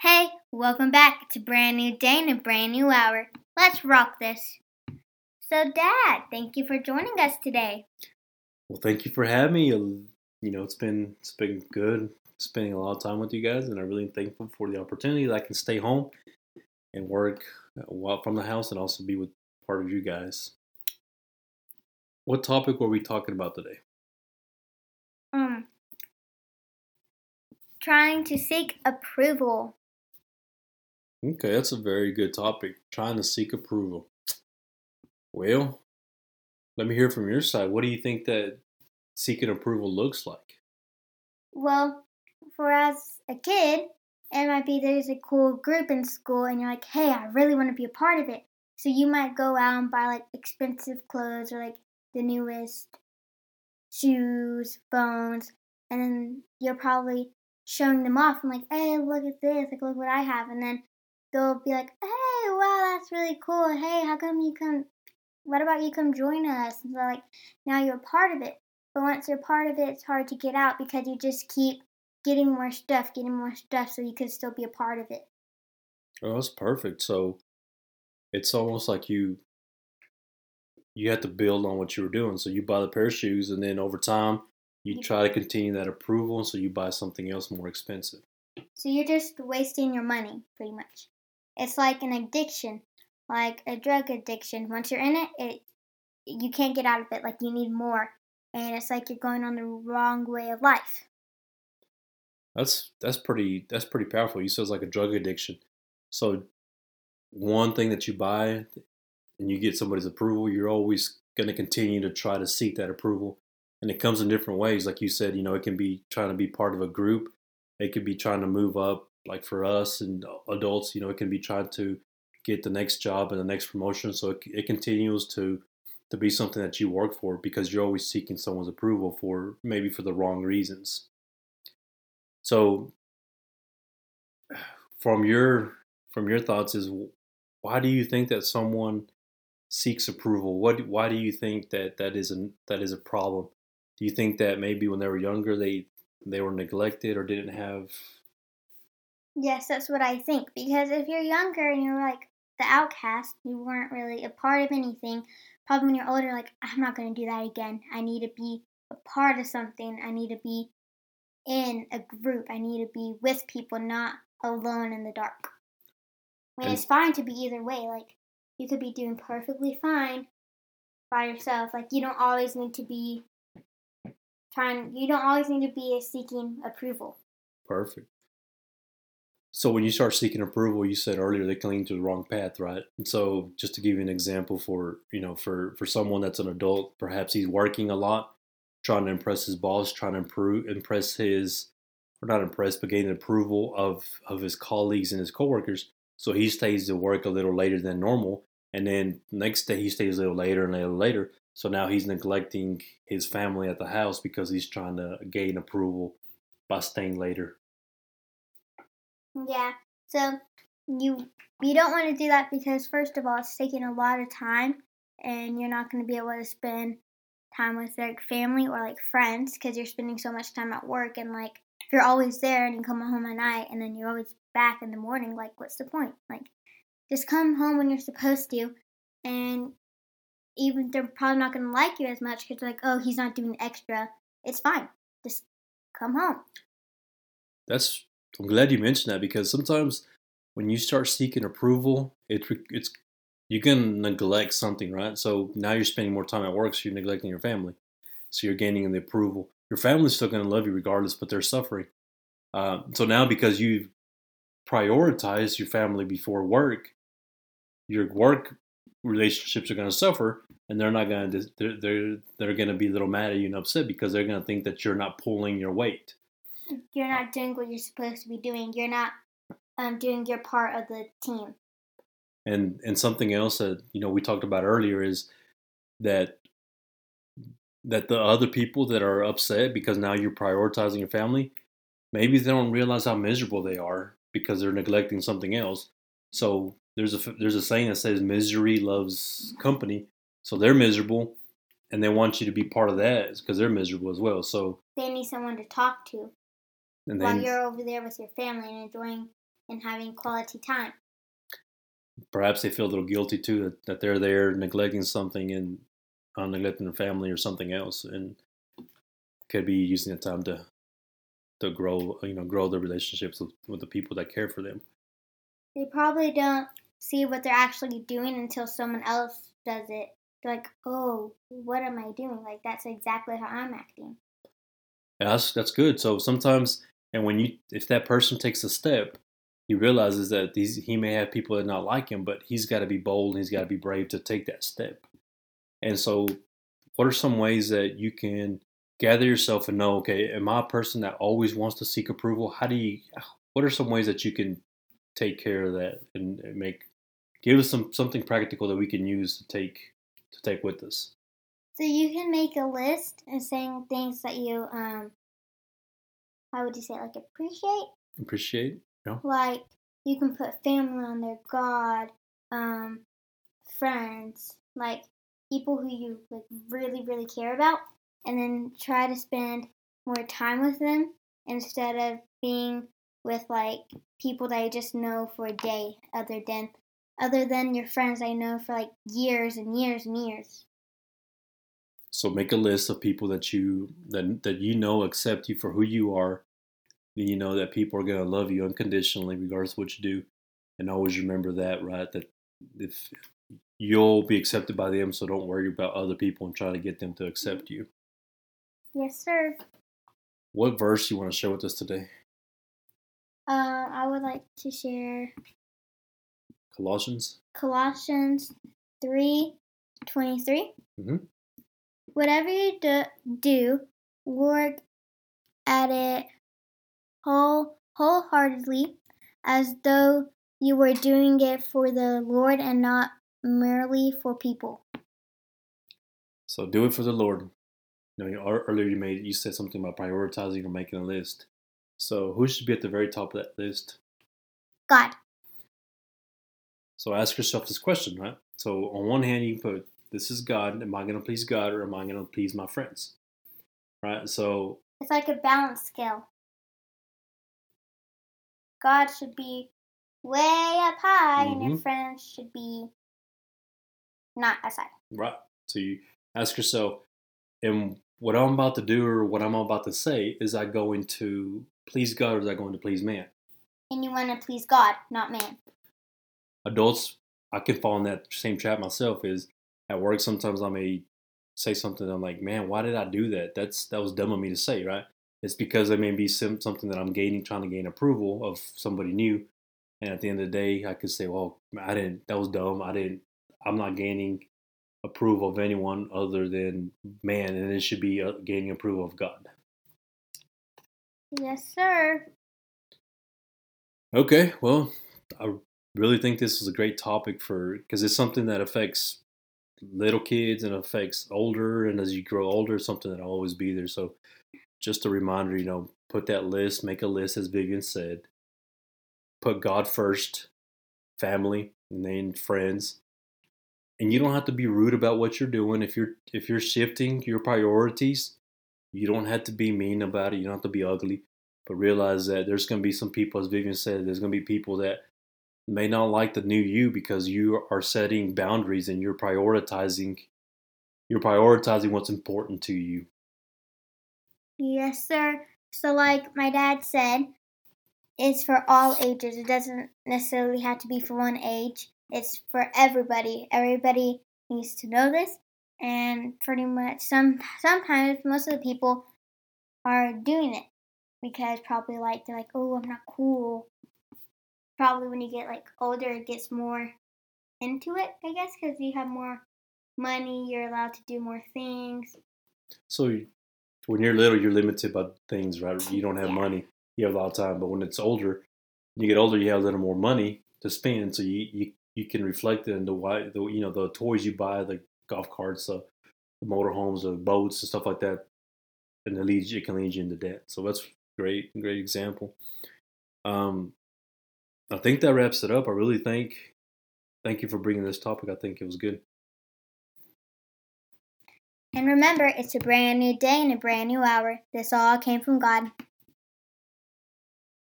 Hey, welcome back. It's a brand new day and a brand new hour. Let's rock this. So, Dad, thank you for joining us today. Well, thank you for having me. You know, it's been it's been good spending a lot of time with you guys, and I'm really thankful for the opportunity that I can stay home and work uh, from the house and also be with part of you guys. What topic were we talking about today? Um, trying to seek approval. Okay, that's a very good topic. Trying to seek approval. Well, let me hear from your side. What do you think that seeking approval looks like? Well, for as a kid, it might be there's a cool group in school and you're like, hey, I really want to be a part of it. So you might go out and buy like expensive clothes or like the newest shoes, phones, and then you're probably showing them off and like, hey, look at this, like look what I have, and then they'll be like, hey, wow, that's really cool. Hey, how come you come? What about you come join us? And so like now you're a part of it. But once you're part of it, it's hard to get out because you just keep getting more stuff, getting more stuff, so you can still be a part of it. Oh, that's perfect. So it's almost like you you had to build on what you were doing. So you buy the pair of shoes, and then over time, you try to continue that approval, so you buy something else more expensive. So you're just wasting your money, pretty much. It's like an addiction, like a drug addiction. Once you're in it, it you can't get out of it. Like you need more, and it's like you're going on the wrong way of life. That's that's pretty that's pretty powerful. You said it's like a drug addiction. So one thing that you buy and you get somebody's approval, you're always going to continue to try to seek that approval. And it comes in different ways. Like you said, you know, it can be trying to be part of a group. It could be trying to move up, like for us and adults, you know, it can be trying to get the next job and the next promotion. So it, it continues to to be something that you work for because you're always seeking someone's approval for maybe for the wrong reasons. So from your from your thoughts is why do you think that someone seeks approval? What why do you think that that is a that is a problem? Do you think that maybe when they were younger they they were neglected or didn't have Yes, that's what I think because if you're younger and you're like the outcast, you weren't really a part of anything. Probably when you're older like I'm not going to do that again. I need to be a part of something. I need to be in a group. I need to be with people, not alone in the dark. I mean, it's fine to be either way. Like, you could be doing perfectly fine by yourself. Like, you don't always need to be trying, you don't always need to be seeking approval. Perfect. So when you start seeking approval, you said earlier they lead to the wrong path, right? And so just to give you an example for, you know, for for someone that's an adult, perhaps he's working a lot trying to impress his boss, trying to improve, impress his, or not impress, but gain approval of of his colleagues and his coworkers. So he stays to work a little later than normal, and then next day he stays a little later and a little later. So now he's neglecting his family at the house because he's trying to gain approval by staying later. Yeah. So you you don't want to do that because first of all, it's taking a lot of time, and you're not going to be able to spend time with like family or like friends because you're spending so much time at work and like if you're always there and you come home at night and then you're always back in the morning like what's the point? Like just come home when you're supposed to and even they're probably not going to like you as much because like oh he's not doing extra. It's fine. Just come home. That's i'm glad you mentioned that because sometimes when you start seeking approval it, it's you can neglect something, right? So now you're spending more time at work, so you're neglecting your family. So you're gaining the approval. Your family's still going to love you regardless, but they're suffering. Uh, so now because you prioritize your family before work, your work relationships are going to suffer, and they're not going to they're they're, they're going to be a little mad at you and upset because they're going to think that you're not pulling your weight. You're not doing what you're supposed to be doing. You're not um, doing your part of the team. And and something else that you know we talked about earlier is that that the other people that are upset because now you're prioritizing your family, maybe they don't realize how miserable they are because they're neglecting something else. So there's a there's a saying that says misery loves company. So they're miserable, and they want you to be part of that because they're miserable as well. So they need someone to talk to and while you're over there with your family and enjoying and having quality time. Perhaps they feel a little guilty too that, that they're there neglecting something and uh, neglecting their family or something else, and could be using the time to to grow, you know, grow their relationships with, with the people that care for them. They probably don't see what they're actually doing until someone else does it. They're like, oh, what am I doing? Like, that's exactly how I'm acting. Yeah, that's that's good. So sometimes, and when you, if that person takes a step, he realizes that these he may have people that not like him, but he's got to be bold and he's got to be brave to take that step. And so, what are some ways that you can gather yourself and know, okay, am I a person that always wants to seek approval? How do you? What are some ways that you can take care of that and make give us some something practical that we can use to take to take with us? So you can make a list and saying things that you um how would you say like appreciate? Appreciate, yeah. Like you can put family on there, God, um, friends, like people who you like really, really care about and then try to spend more time with them instead of being with like people that I just know for a day other than other than your friends I know for like years and years and years. So make a list of people that you that that you know accept you for who you are. And you know that people are gonna love you unconditionally regardless of what you do. And always remember that, right? That if you'll be accepted by them, so don't worry about other people and try to get them to accept you. Yes, sir. What verse you want to share with us today? Uh, I would like to share Colossians. Colossians three twenty three. Mm-hmm. Whatever you do, do, work at it whole wholeheartedly, as though you were doing it for the Lord and not merely for people. So do it for the Lord. You know, earlier you made you said something about prioritizing or making a list. So who should be at the very top of that list? God. So ask yourself this question, right? So on one hand, you put, "This is God. Am I going to please God, or am I going to please my friends?" Right. So it's like a balance scale. God should be way up high, mm-hmm. and your mm-hmm. friends should be not as high. Right. So you ask yourself, am what I'm about to do or what I'm about to say, is I going to please God or is I going to please man? And you want to please God, not man. Adults, I can fall in that same trap myself. Is at work sometimes I may say something I'm like, man, why did I do that? That's that was dumb of me to say, right? It's because it may be something that I'm gaining, trying to gain approval of somebody new, and at the end of the day, I could say, well, I didn't. That was dumb. I didn't. I'm not gaining approval of anyone other than man, and it should be uh, gaining approval of God. Yes, sir. Okay, well, I really think this is a great topic for because it's something that affects little kids and affects older, and as you grow older, something that'll always be there. So, just a reminder, you know, put that list, make a list, as Vivian said. Put God first, family, and then friends, and you don't have to be rude about what you're doing. If you're if you're shifting your priorities you don't have to be mean about it. You don't have to be ugly. But realize that there's going to be some people as vivian said there's going to be people that may not like the new you because you are setting boundaries and you're prioritizing you're prioritizing what's important to you yes sir so like my dad said it's for all ages it doesn't necessarily have to be for one age it's for everybody. Everybody needs to know this, and pretty much some sometimes most of the people are doing it because probably like they're like, oh, I'm not cool. Probably when you get like older, it gets more into it, I guess, because you have more money, you're allowed to do more things. So when you're little, you're limited by things, right? You don't have yeah. money, you have a lot of time. But when it's older, you get older, you have a little more money to spend, so you you you can reflect it in the why the you know the toys you buy, the golf carts, the, the motorhomes, the boats, and stuff like that, and it leads it can lead you into debt. So that's great, great example. Um, I think that wraps it up. I really thank thank you for bringing this topic. I think it was good. And remember, it's a brand new day and a brand new hour. This all came from God.